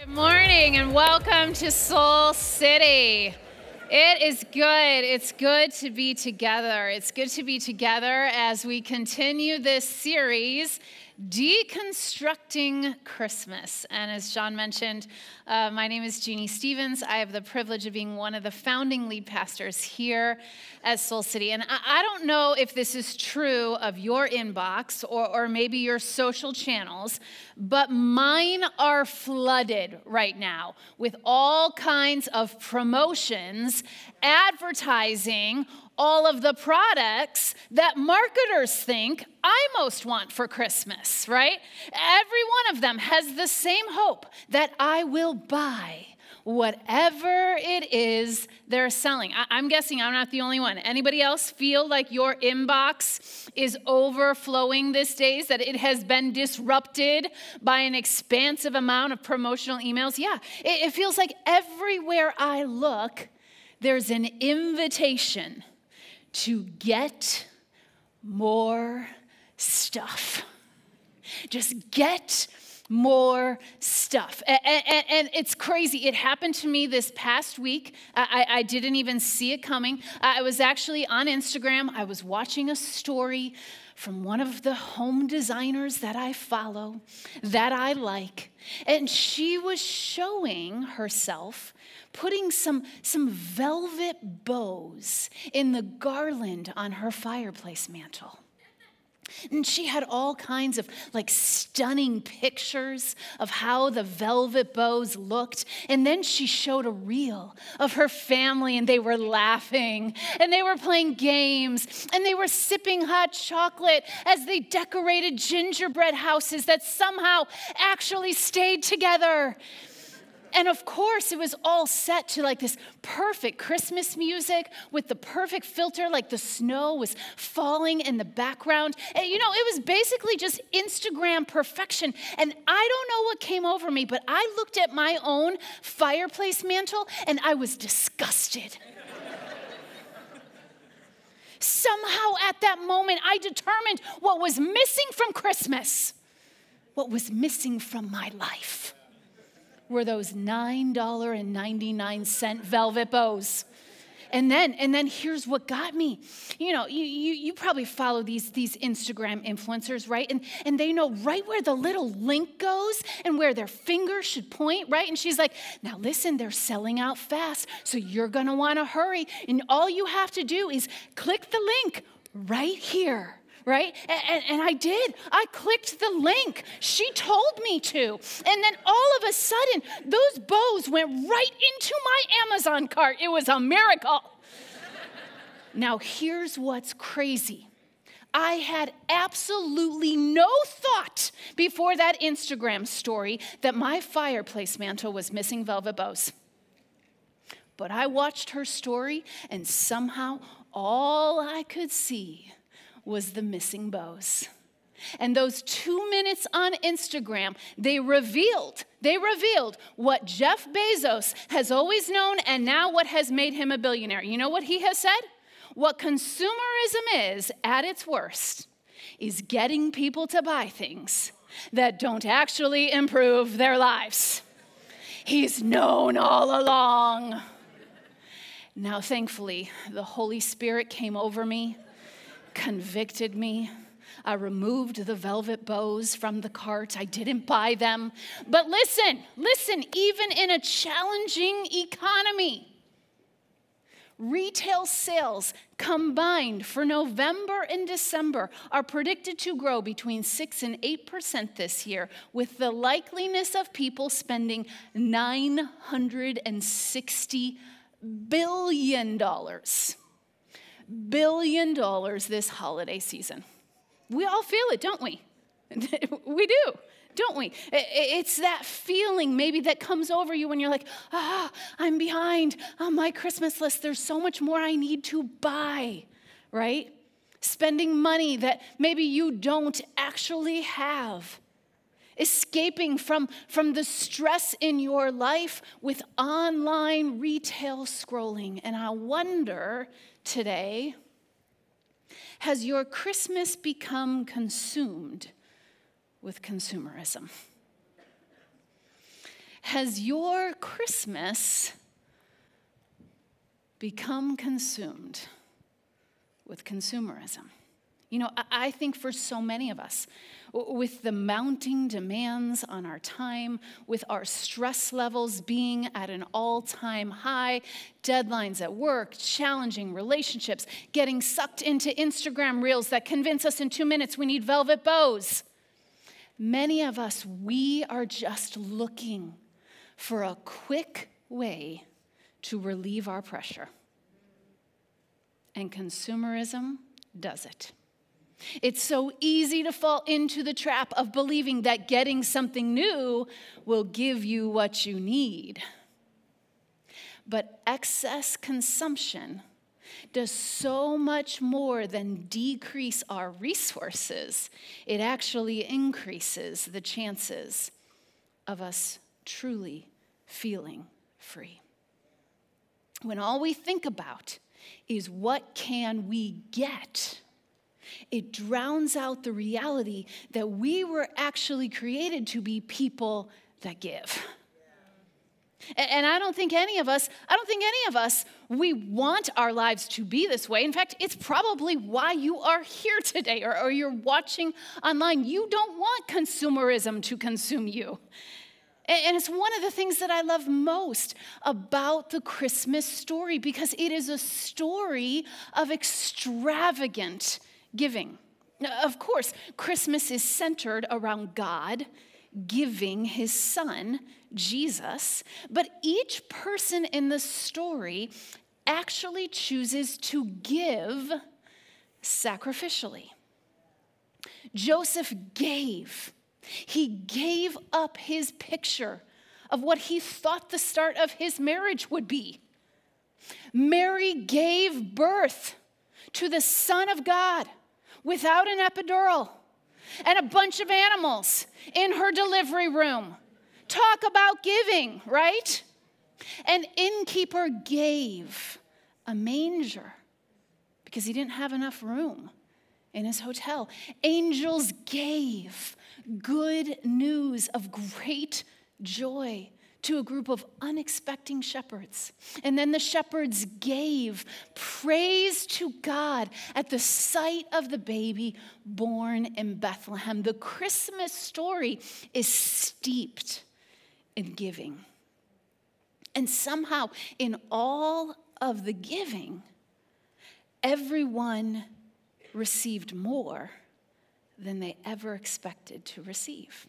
Good morning and welcome to Soul City. It is good. It's good to be together. It's good to be together as we continue this series Deconstructing Christmas. And as John mentioned, uh, my name is Jeannie Stevens. I have the privilege of being one of the founding lead pastors here at Soul City. And I, I don't know if this is true of your inbox or, or maybe your social channels, but mine are flooded right now with all kinds of promotions, advertising, all of the products that marketers think I most want for Christmas, right? Every one of them has the same hope that I will buy whatever it is they're selling. I- am guessing I'm not the only one. Anybody else feel like your inbox is overflowing these days, that it has been disrupted by an expansive amount of promotional emails? Yeah, it, it feels like everywhere I look, there's an invitation to get more stuff. Just get more stuff. And, and, and, it's crazy. It happened to me this past week. I, I didn't even see it coming. I was actually on Instagram, I was watching a story from one of the home designers that I follow, that I like, and she was showing herself putting some, some velvet bows in the garland on her fireplace mantle. And she had all kinds of like stunning pictures of how the velvet bows looked. And then she showed a reel of her family, and they were laughing, and they were playing games, and they were sipping hot chocolate as they decorated gingerbread houses that somehow actually stayed together. And of course, it was all set to like this perfect Christmas music with the perfect filter, like the snow was falling in the background. And you know, it was basically just Instagram perfection. And I don't know what came over me, but I looked at my own fireplace mantle and I was disgusted. Somehow at that moment, I determined what was missing from Christmas, what was missing from my life were those $9.99 velvet bows. And then, and then here's what got me. You know, you, you, you probably follow these, these Instagram influencers, right? And, and they know right where the little link goes and where their finger should point, right? And she's like, now listen, they're selling out fast, so you're gonna wanna hurry. And all you have to do is click the link right here right? And, and, I did. I clicked the link. She told me to. And then all of a sudden, those bows went right into my Amazon cart. It was a miracle. now, here's what's crazy. I had absolutely no thought before that Instagram story that my fireplace mantle was missing velvet bows. But I watched her story, and somehow all I could see was the missing bows. And those two minutes on Instagram, they revealed, they revealed what Jeff Bezos has always known and now what has made him a billionaire. You know what he has said? What consumerism is at its worst is getting people to buy things that don't actually improve their lives. He's known all along. Now, thankfully, the Holy Spirit came over me convicted me. I removed the velvet bows from the cart. I didn't buy them. But listen, listen, even in a challenging economy, retail sales combined for November and December are predicted to grow between 6 and 8% this year, with the likeliness of people spending $960 billion billion dollars this holiday season. We all feel it, don't we? we do, don't we? It's that feeling maybe that comes over you when you're like, ah, I'm behind on my Christmas list. There's so much more I need to buy, right? Spending money that maybe you don't actually have. Escaping from, from the stress in your life with online retail scrolling. And I wonder today? Has your Christmas become consumed with consumerism? Has your Christmas become consumed with consumerism? You know, I think for so many of us, with the mounting demands on our time, with our stress levels being at an all time high, deadlines at work, challenging relationships, getting sucked into Instagram reels that convince us in two minutes we need velvet bows. Many of us, we are just looking for a quick way to relieve our pressure. And consumerism does it. It's so easy to fall into the trap of believing that getting something new will give you what you need. But excess consumption does so much more than decrease our resources, it actually increases the chances of us truly feeling free. When all we think about is what can we get? It drowns out the reality that we were actually created to be people that give. And I don't think any of us, I don't think any of us, we want our lives to be this way. In fact, it's probably why you are here today or, or you're watching online. You don't want consumerism to consume you. And it's one of the things that I love most about the Christmas story because it is a story of extravagant giving. Of course, Christmas is centered around God giving his son, Jesus, but each person in the story actually chooses to give sacrificially. Joseph gave. He gave up his picture of what he thought the start of his marriage would be. Mary gave birth to the Son of God without an epidural and a bunch of animals in her delivery room. Talk about giving, right? An innkeeper gave a manger because he didn't have enough room in his hotel. Angels gave good news of great joy to a group of unexpecting shepherds. And then the shepherds gave praise to God at the sight of the baby born in Bethlehem. The Christmas story is steeped in giving. And somehow, in all of the giving, everyone received more than they ever expected to receive.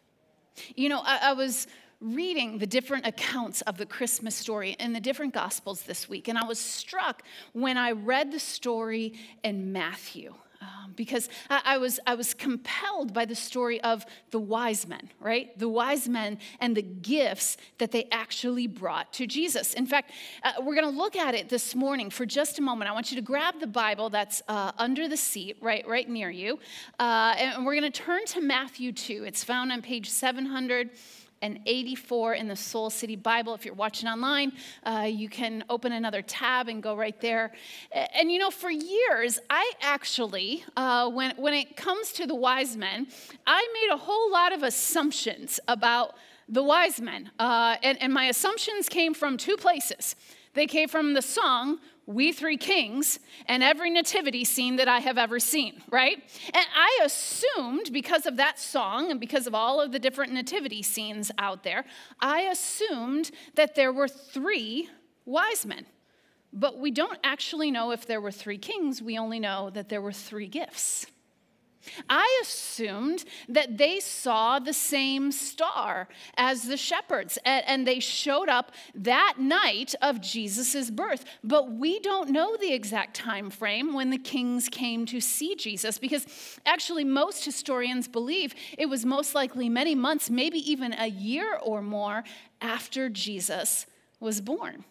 You know, I, I was reading the different accounts of the Christmas story in the different Gospels this week, and I was struck when I read the story in Matthew. Um, because I, I, was, I was compelled by the story of the wise men, right? The wise men and the gifts that they actually brought to Jesus. In fact, uh, we're going to look at it this morning for just a moment. I want you to grab the Bible that's uh, under the seat, right, right near you, uh, and we're going to turn to Matthew 2. It's found on page 700 and 84 in the Soul City Bible. If you're watching online, uh, you can open another tab and go right there. And you know, for years, I actually, uh, when, when it comes to the wise men, I made a whole lot of assumptions about the wise men. Uh, and, and my assumptions came from two places. They came from the song, we Three Kings, and every nativity scene that I have ever seen, right? And I assumed, because of that song and because of all of the different nativity scenes out there, I assumed that there were three wise men. But we don't actually know if there were three kings, we only know that there were three gifts. I assumed that they saw the same star as the shepherds and they showed up that night of Jesus' birth. But we don't know the exact time frame when the kings came to see Jesus because actually most historians believe it was most likely many months, maybe even a year or more after Jesus was born.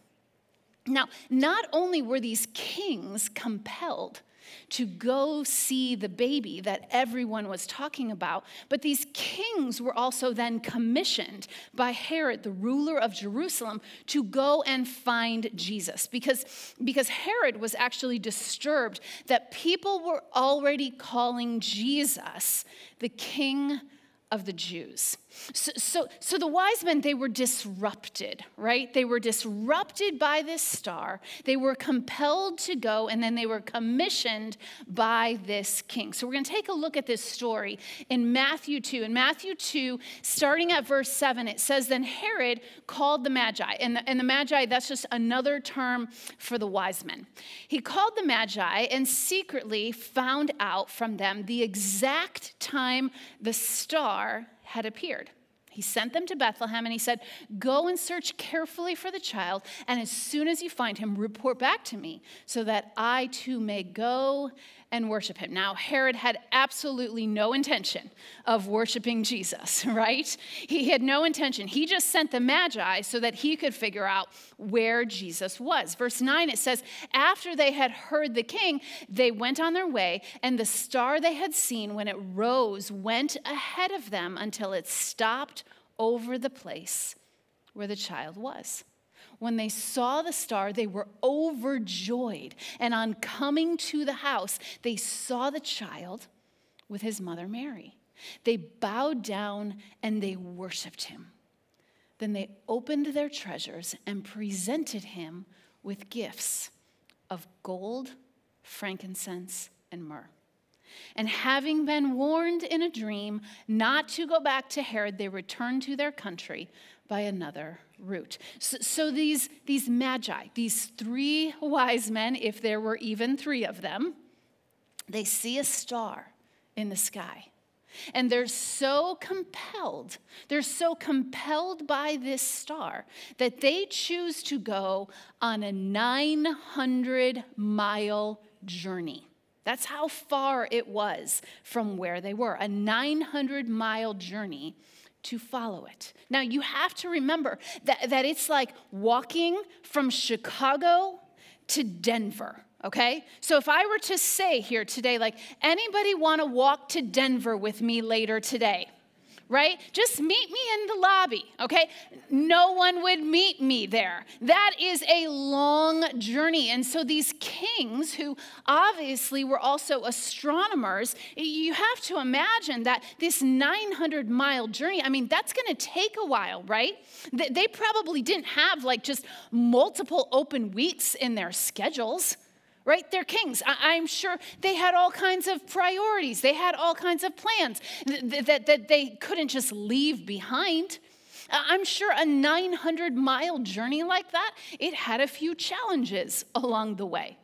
Now, not only were these kings compelled to go see the baby that everyone was talking about. But these kings were also then commissioned by Herod, the ruler of Jerusalem, to go and find Jesus because, because Herod was actually disturbed that people were already calling Jesus the king of the Jews. So, so, so, the wise men, they were disrupted, right? They were disrupted by this star. They were compelled to go, and then they were commissioned by this king. So we're going to take a look at this story in Matthew 2. In Matthew 2, starting at verse 7, it says, Then Herod called the Magi. And the, and the Magi, that's just another term for the wise men. He called the Magi and secretly found out from them the exact time the star had appeared. He sent them to Bethlehem and he said, Go and search carefully for the child, and as soon as you find him, report back to me, so that I too may go and worship him. Now, Herod had absolutely no intention of worshiping Jesus, right? He had no intention. He just sent the Magi so that he could figure out where Jesus was. Verse 9, it says, After they had heard the king, they went on their way, and the star they had seen when it rose went ahead of them until it stopped over the place where the child was. When they saw the star, they were overjoyed. And on coming to the house, they saw the child with his mother Mary. They bowed down and they worshiped him. Then they opened their treasures and presented him with gifts of gold, frankincense, and myrrh. And having been warned in a dream not to go back to Herod, they returned to their country by another route. So, so, these, these magi, these three wise men, if there were even three of them, they see a star in the sky. And they're so compelled, they're so compelled by this star that they choose to go on a 900 mile journey. That's how far it was from where they were, a 900 mile journey to follow it. Now, you have to remember that, that it's like walking from Chicago to Denver, okay? So if I were to say here today, like, anybody want to walk to Denver with me later today? Right? Just meet me in the lobby, okay? No one would meet me there. That is a long journey. And so these kings, who obviously were also astronomers, you have to imagine that this 900 mile journey, I mean, that's gonna take a while, right? They probably didn't have like just multiple open weeks in their schedules right? They're kings. I- am sure they had all kinds of priorities, they had all kinds of plans that, that, that they couldn't just leave behind. I'm sure a 900 mile journey like that, it had a few challenges along the way.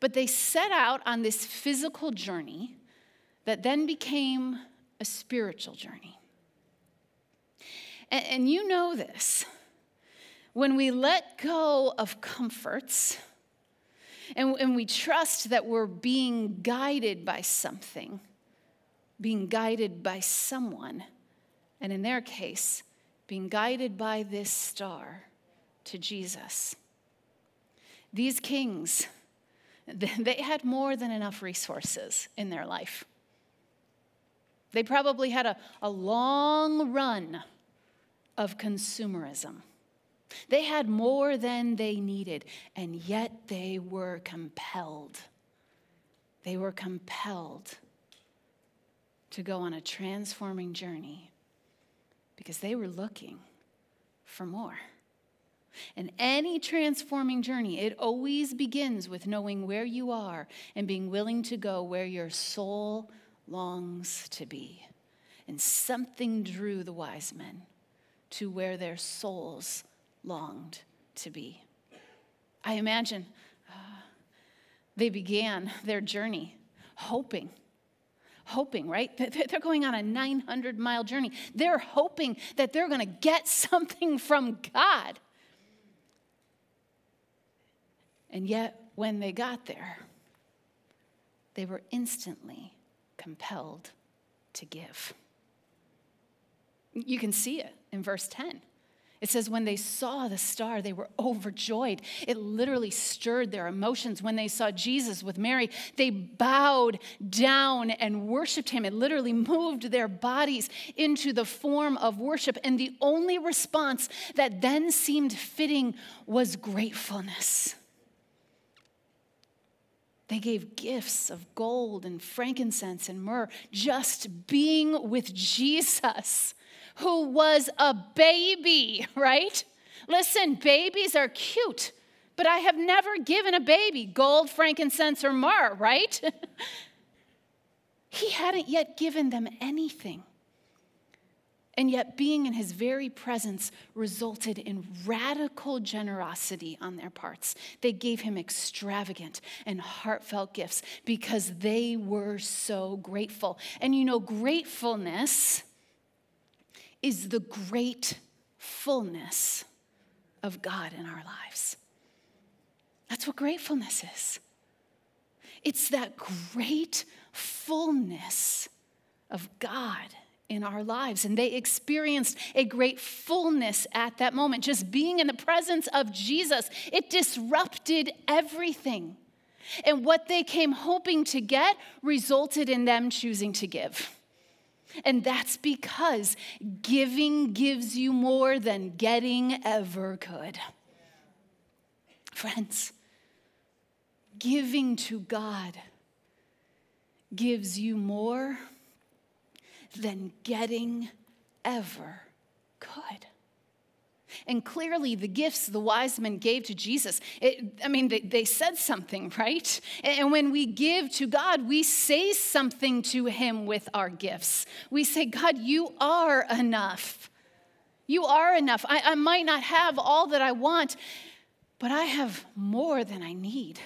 But they set out on this physical journey that then became a spiritual journey. And, and you know this. When we let go of comforts, and, and we trust that we're being guided by something, being guided by someone, and in their case, being guided by this star to Jesus. These kings, they had more than enough resources in their life. They probably had a, a long run of consumerism. They had more than they needed, and yet they were compelled. They were compelled to go on a transforming journey because they were looking for more. And any transforming journey, it always begins with knowing where you are and being willing to go where your soul longs to be. And something drew the wise men to where their souls longed to be. I imagine uh, they began their journey hoping hoping, right? They're going on a 900 mile journey. They're hoping that they're going to get something from God. And yet, when they got there, they were instantly compelled to give. You can see it in verse 10. It says, when they saw the star, they were overjoyed. It literally stirred their emotions. When they saw Jesus with Mary, they bowed down and worshiped him. It literally moved their bodies into the form of worship. And the only response that then seemed fitting was gratefulness. They gave gifts of gold and frankincense and myrrh. Just being with Jesus who was a baby, right? Listen, babies are cute, but I have never given a baby gold, frankincense, or myrrh, right? he hadn't yet given them anything. And yet, being in his very presence resulted in radical generosity on their parts. They gave him extravagant and heartfelt gifts because they were so grateful. And you know, gratefulness is the great fullness of God in our lives. That's what gratefulness is. It's that great fullness of God in our lives. And they experienced a great fullness at that moment. Just being in the presence of Jesus, it disrupted everything. And what they came hoping to get resulted in them choosing to give. And that's because giving gives you more than getting ever could. Friends, giving to God gives you more than getting ever could. And clearly, the gifts the wise men gave to Jesus, it, I mean, they, they said something, right? And when we give to God, we say something to Him with our gifts. We say, God, you are enough. You are enough. I, I might not have all that I want, but I have more than I need.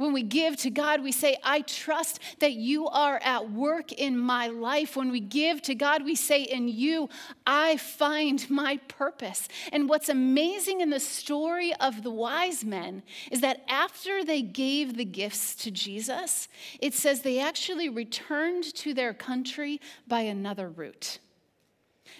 When we give to God, we say, I trust that you are at work in my life. When we give to God, we say, In you, I find my purpose. And what's amazing in the story of the wise men is that after they gave the gifts to Jesus, it says they actually returned to their country by another route.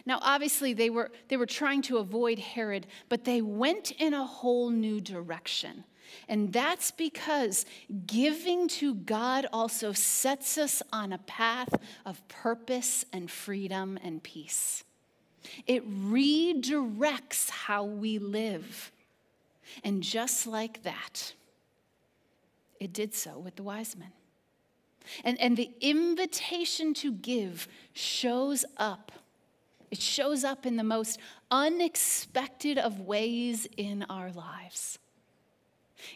Now, obviously, they were, they were trying to avoid Herod, but they went in a whole new direction. And that's because giving to God also sets us on a path of purpose and freedom and peace. It redirects how we live. And just like that, it did so with the wise men. And, and the invitation to give shows up. It shows up in the most unexpected of ways in our lives.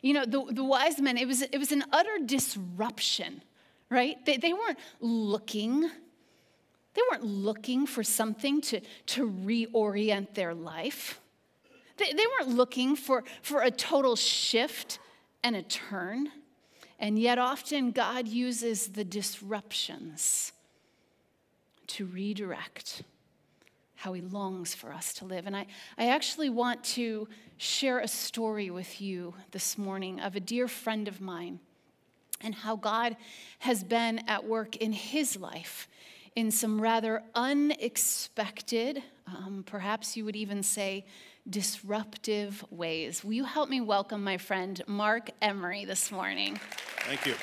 You know, the, the wise men, it was, it was an utter disruption, right? They, they weren't looking. They weren't looking for something to, to reorient their life. They, they weren't looking for, for a total shift and a turn. And yet, often, God uses the disruptions to redirect how He longs for us to live. And I, I actually want to share a story with you this morning of a dear friend of mine and how God has been at work in his life in some rather unexpected, um, perhaps you would even say disruptive ways. Will you help me welcome my friend Mark Emery this morning? Thank you.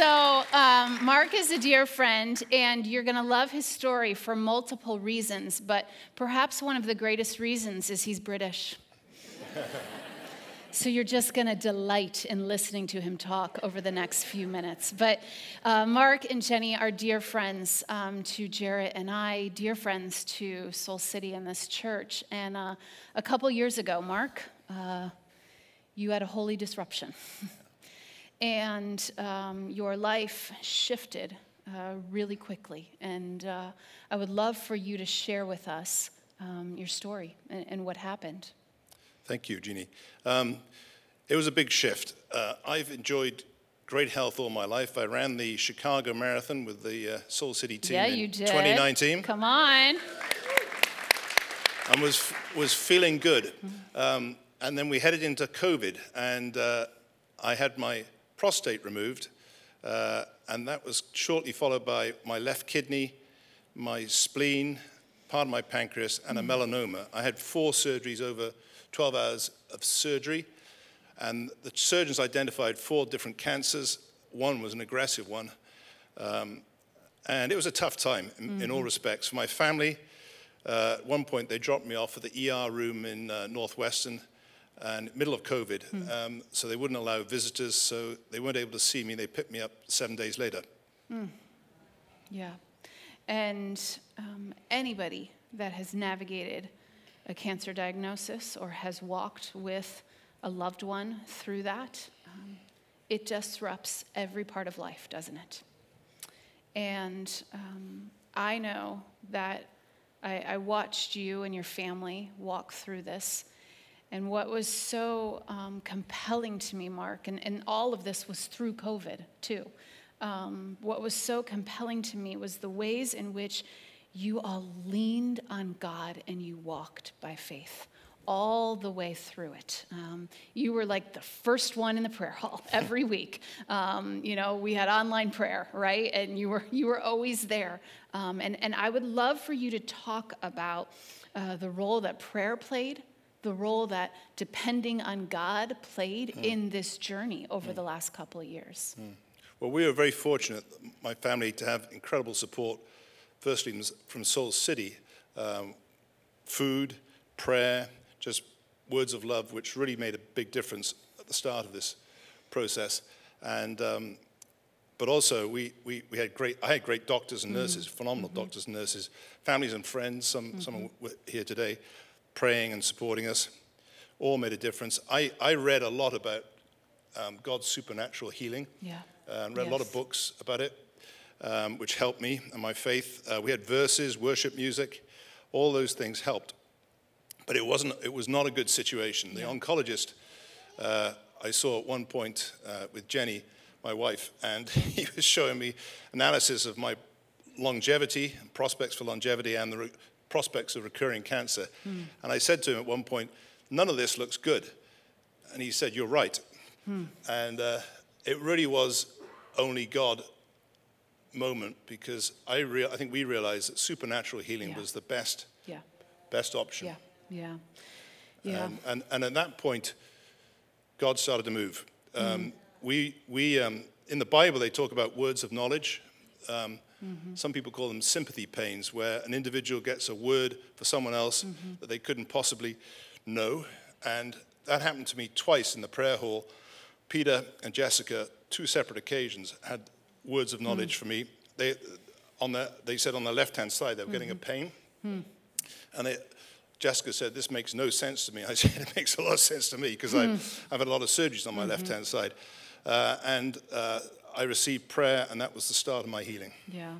So, um, Mark is a dear friend, and you're going to love his story for multiple reasons, but perhaps one of the greatest reasons is he's British. so, you're just going to delight in listening to him talk over the next few minutes. But uh, Mark and Jenny are dear friends um, to Jarrett and I, dear friends to Soul City and this church. And uh, a couple years ago, Mark, uh, you had a holy disruption. and um, your life shifted uh, really quickly. And uh, I would love for you to share with us um, your story and, and, what happened. Thank you, Jeannie. Um, it was a big shift. Uh, I've enjoyed great health all my life. I ran the Chicago Marathon with the uh, Soul City team yeah, in you did. 2019. Come on. And was, was feeling good. Um, and then we headed into COVID, and uh, I had my prostate removed, uh, and that was shortly followed by my left kidney, my spleen, part of my pancreas, and a melanoma. I had four surgeries over 12 hours of surgery, and the surgeons identified four different cancers. One was an aggressive one. Um, and it was a tough time in, mm-hmm. in all mm-hmm. respects. For my family, uh, at one point they dropped me off at the ER room in uh, Northwestern and middle of COVID, mm. um, so they wouldn't allow visitors, so they weren't able to see me. They picked me up seven days later. Mm. Yeah. And um, anybody that has navigated a cancer diagnosis or has walked with a loved one through that, um, it disrupts every part of life, doesn't it? And um, I know that I, I, watched you and your family walk through this. And what was so um, compelling to me, Mark, and, and all of this was through COVID too. Um, what was so compelling to me was the ways in which you all leaned on God and you walked by faith all the way through it. Um, you were like the first one in the prayer hall every week. Um, you know, we had online prayer, right? And you were you were always there. Um, and and I would love for you to talk about uh, the role that prayer played, the role that depending on God played mm. in this journey over mm. the last couple of years. Mm. Well, we were very fortunate, my family, to have incredible support. Firstly, from Soul City, um, food, prayer just words of love, which really made a big difference at the start of this process. And um, but also we, we, we had great, I had great doctors and nurses, mm-hmm. phenomenal mm-hmm. doctors and nurses, families and friends, some, mm-hmm. some were here today, praying and supporting us. All made a difference. I, I read a lot about um, God's supernatural healing. Yeah. Uh, and read yes. a lot of books about it, um, which helped me and my faith. Uh, we had verses, worship music, all those things helped. But it, wasn't, it was not a good situation. The oncologist uh, I saw at one point uh, with Jenny, my wife, and he was showing me analysis of my longevity, prospects for longevity, and the prospects of recurring cancer. Hmm. And I said to him at one point, None of this looks good. And he said, You're right. Hmm. And uh, it really was only God moment because I, rea- I think we realized that supernatural healing yeah. was the best, yeah. best option. Yeah. Yeah. Yeah. Um, and, and at that point, God started to move. Um, mm We, we um, in the Bible, they talk about words of knowledge. Um, mm-hmm. Some people call them sympathy pains, where an individual gets a word for someone else mm-hmm. that they couldn't possibly know. And that happened to me twice in the prayer hall. Peter and Jessica, two separate occasions, had words of knowledge mm. for me. They, on the, they said on the left hand side they were mm-hmm. getting a pain. Mm. And they, Jessica said, This makes no sense to me. I said, It makes a lot of sense to me because mm. I've, I've, had a lot of surgeries on my mm-hmm. left hand side. Uh, and uh, I received prayer, and that was the start of my healing. Yeah.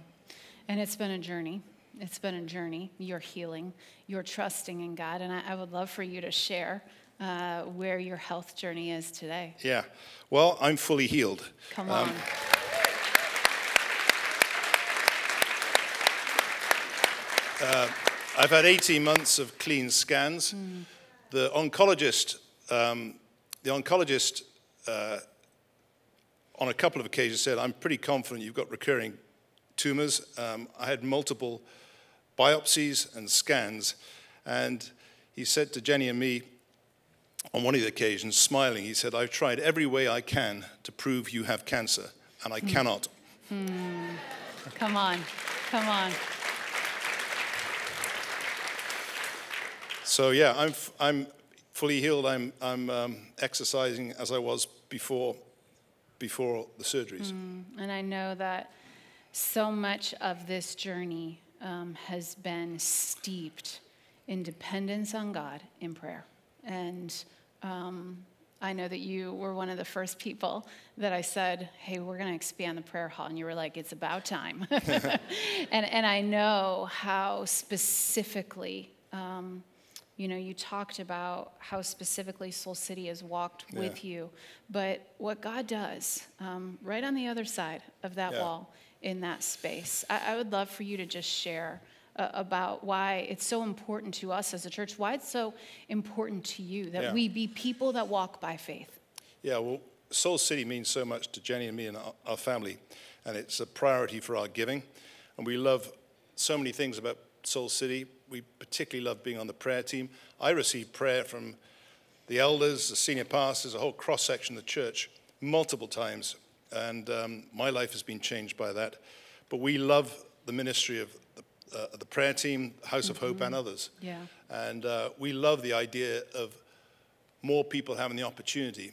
And it's been a journey. It's been a journey. You're healing, you're trusting in God. And I, I would love for you to share uh, where your health journey is today. Yeah. Well, I'm fully healed. Come on. Um, uh, I've had 18 months of clean scans. Mm. The oncologist, um, the oncologist uh, on a couple of occasions said, I'm pretty confident you've got recurring tumors. Um, I had multiple biopsies and scans. And he said to Jenny and me on one of the occasions, smiling, he said, I've tried every way I can to prove you have cancer, and I mm. cannot. Mm. Come on, come on. So yeah, I'm, I'm fully healed. I'm, I'm um, exercising as I was before, before the surgeries. Mm, and I know that so much of this journey um, has been steeped in dependence on God in prayer. And um, I know that you were one of the first people that I said, hey, we're going to expand the prayer hall. And you were like, it's about time. and, and I know how specifically um, you know, you talked about how specifically Soul City has walked yeah. with you, but what God does um, right on the other side of that yeah. wall in that space, I, I, would love for you to just share uh, about why it's so important to us as a church, why it's so important to you that yeah. we be people that walk by faith. Yeah, well, Soul City means so much to Jenny and me and our, our family, and it's a priority for our giving. And we love so many things about Soul City we particularly love being on the prayer team. I receive prayer from the elders, the senior pastors, a whole cross section of the church multiple times. And um, my life has been changed by that. But we love the ministry of the, uh, the prayer team, House mm-hmm. of Hope, and mm-hmm. others. Yeah. And uh, we love the idea of more people having the opportunity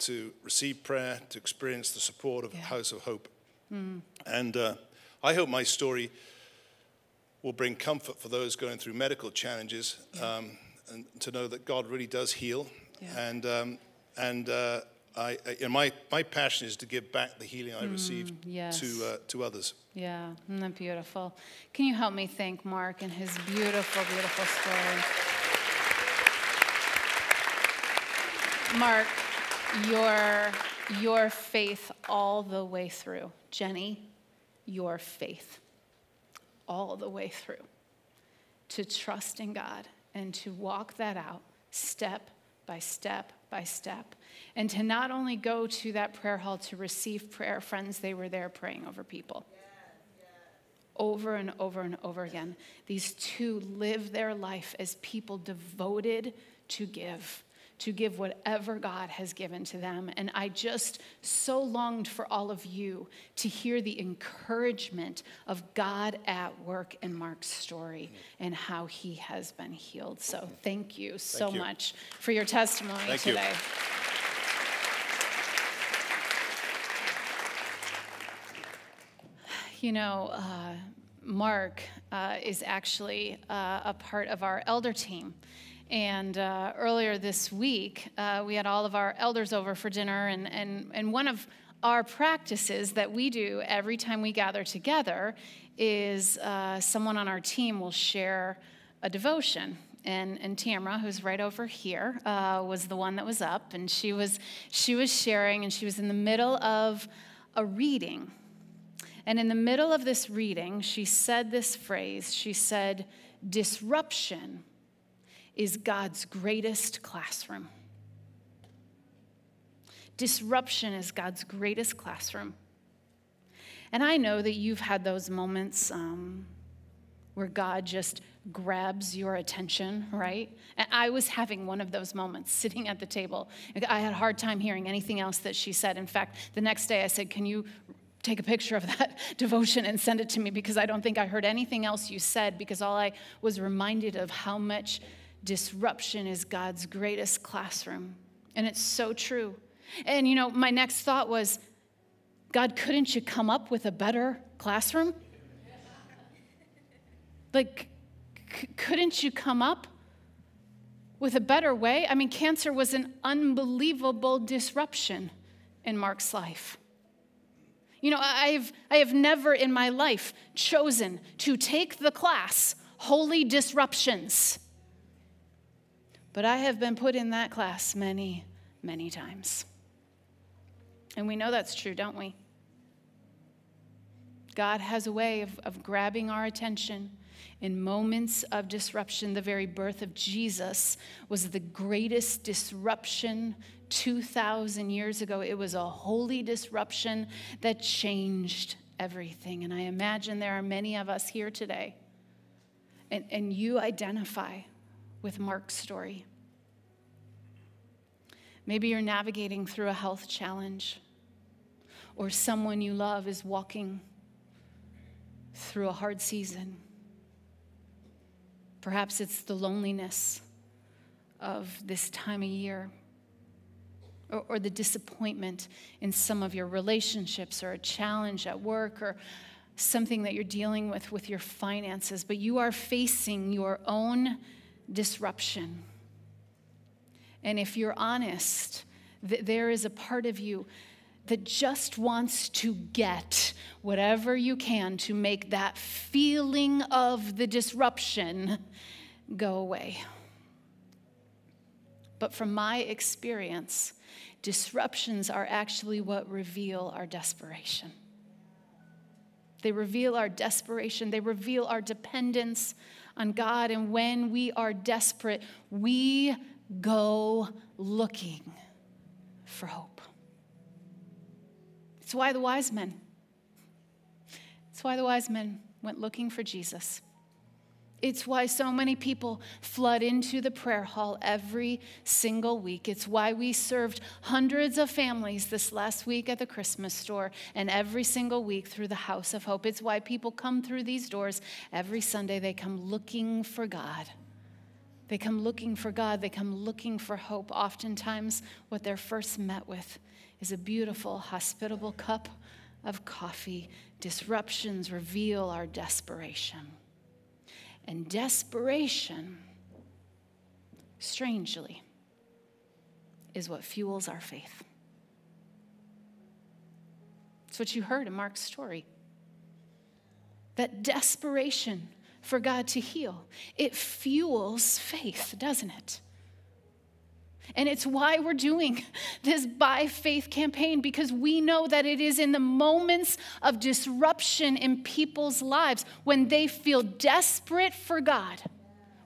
to receive prayer, to experience the support of yeah. House of Hope. Mm. And uh, I hope my story will bring comfort for those going through medical challenges um, and to know that God really does heal. Yeah. And, um, and uh, I, I, my, my passion is to give back the healing I received yes. to, uh, to others. Yeah, isn't that beautiful? Can you help me thank Mark and his beautiful, beautiful story? Mark, your, your faith all the way through. Jenny, your faith all the way through. To trust in God and to walk that out step by step by step. And to not only go to that prayer hall to receive prayer, friends, they were there praying over people. Over and over and over again. These two live their life as people devoted to give to give whatever God has given to them. And I just so longed for all of you to hear the encouragement of God at work in Mark's story and how he has been healed. So thank you so Thank you. much for your testimony Thank you. today. You know, uh, Mark uh, is actually uh, a part of our elder team. And uh, earlier this week, uh, we had all of our elders over for dinner, and, and, and one of our practices that we do every time we gather together is uh, someone on our team will share a devotion. And, and Tamara, who's right over here, uh, was the one that was up, and she was, she was sharing, and she was in the middle of a reading. And in the middle of this reading, she said this phrase. She said, Disruption is God's greatest classroom. Disruption is God's greatest classroom. And I know that you've had those moments um, where God just grabs your attention, right? And I was having one of those moments sitting at the table. I had a hard time hearing anything else that she said. In fact, the next day I said, Can you take a picture of that devotion and send it to me? Because I don't think I heard anything else you said, because all I was reminded of how much disruption is God's greatest classroom. And it's so true. And you know, my next thought was, God, couldn't you come up with a better classroom? Like, c- couldn't you come up with a better way? I mean, cancer was an unbelievable disruption in Mark's life. You know, I've, I have never in my life chosen to take the class, Holy Disruptions. But I have been put in that class many, many times. And we know that's true, don't we? God has a way of, of grabbing our attention in moments of disruption. The very birth of Jesus was the greatest disruption 2,000 years ago. It was a holy disruption that changed everything. And I imagine there are many of us here today, and, and you identify with Mark's story. Maybe you're navigating through a health challenge, or someone you love is walking through a hard season. Perhaps it's the loneliness of this time of year, or, or, the disappointment in some of your relationships, or a challenge at work, or something that you're dealing with with your finances, but you are facing your own disruption. And if you're honest, th- there is a part of you that just wants to get whatever you can to make that feeling of the disruption go away. But from my experience, disruptions are actually what reveal our desperation. They reveal our desperation, they reveal our dependence on God. And when we are desperate, we go looking for hope. It's why the wise men, it's why the wise men went looking for Jesus. It's why so many people flood into the prayer hall every single week. It's why we served hundreds of families this last week at the Christmas store and every single week through the House of Hope. It's why people come through these doors every Sunday. They come looking for God. They come looking for God. They come looking for hope. Oftentimes, what they're first met with is a beautiful, hospitable cup of coffee disruptions reveal our desperation. And desperation, strangely, is what fuels our faith. It's what you heard in Mark's story. That desperation for God to heal, it fuels faith, doesn't it? And it's why we're doing this by faith campaign because we know that it is in the moments of disruption in people's lives when they feel desperate for God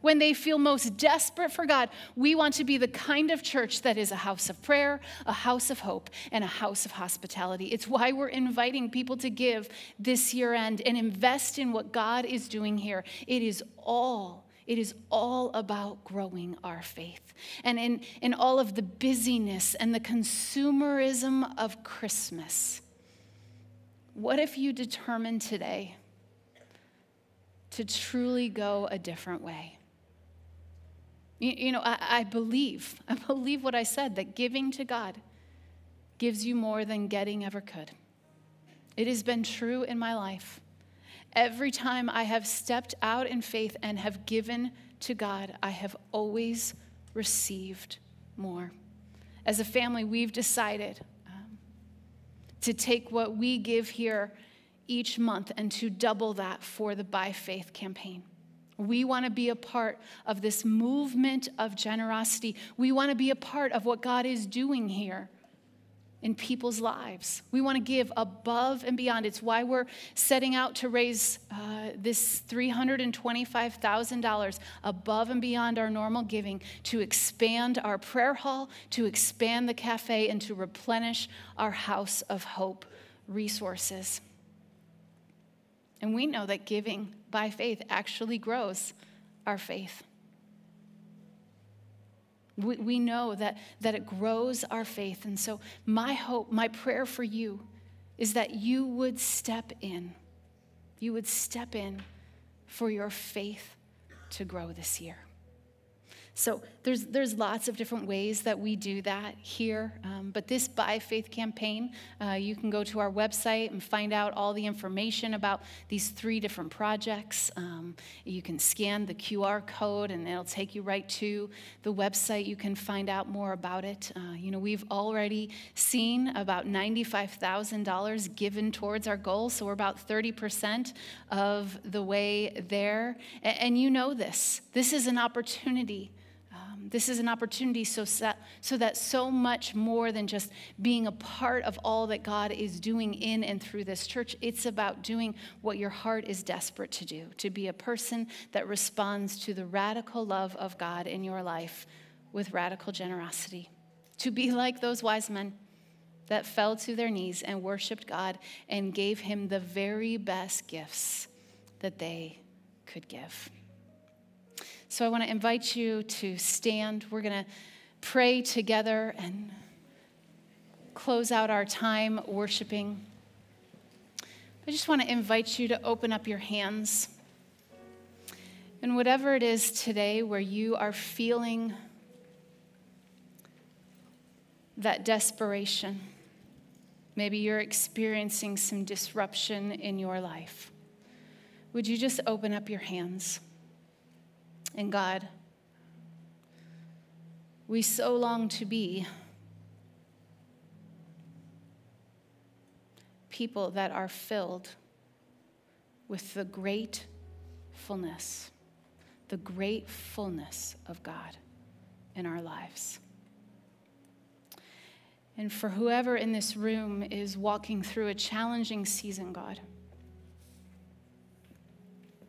when they feel most desperate for God, we want to be the kind of church that is a house of prayer, a house of hope, and a house of hospitality. It's why we're inviting people to give this year end and invest in what God is doing here. It is all it is all about growing our faith. And in, in all of the busyness and the consumerism of Christmas, what if you determined today to truly go a different way? You, you know, I, I believe, I believe what I said that giving to God gives you more than getting ever could. It has been true in my life. Every time I have stepped out in faith and have given to God, I have always received more. As a family, we've decided um, to take what we give here each month and to double that for the By Faith campaign. We want to be a part of this movement of generosity. We want to be a part of what God is doing here in people's lives. We want to give above and beyond. It's why we're setting out to raise uh, this $325,000 above and beyond our normal giving to expand our prayer hall, to expand the cafe, and to replenish our house of hope resources. And we know that giving by faith actually grows our faith. We, we know that, that it grows our faith. And so, my hope, my prayer for you is that you would step in. You would step in for your faith to grow this year. So there's, there's lots of different ways that we do that here. Um, but this By Faith campaign, uh, you can go to our website and find out all the information about these three different projects. Um, you can scan the QR code and it'll take you right to the website. You can find out more about it. Uh, you know, we've already seen about $95,000 given towards our goal. So we're about 30% of the way there. and, and you know this. This is an opportunity this is an opportunity so, so that so much more than just being a part of all that God is doing in and through this church, it's about doing what your heart is desperate to do, to be a person that responds to the radical love of God in your life with radical generosity, to be like those wise men that fell to their knees and worshiped God and gave him the very best gifts that they could give. So I want to invite you to stand. We're going to pray together and close out our time worshiping. I just want to invite you to open up your hands. And whatever it is today where you are feeling that desperation, maybe you're experiencing some disruption in your life, would you just open up your hands? And God, we so long to be people that are filled with the great fullness, the great fullness of God in our lives. And for whoever in this room is walking through a challenging season, God,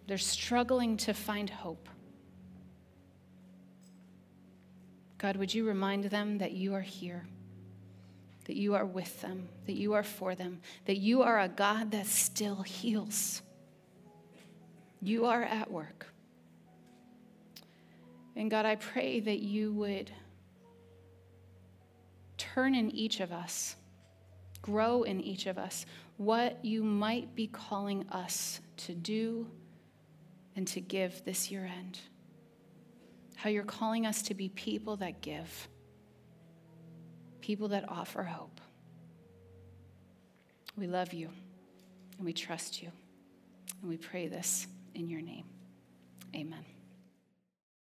they're struggling to find hope. God, would you remind them that you are here, that you are with them, that you are for them, that you are a God that still heals. You are at work. And God, I pray that you would turn in each of us, grow in each of us what you might be calling us to do and to give this year end how you're calling us to be people that give, people that offer hope. We love you. and we trust you. And we pray this in your name. Amen.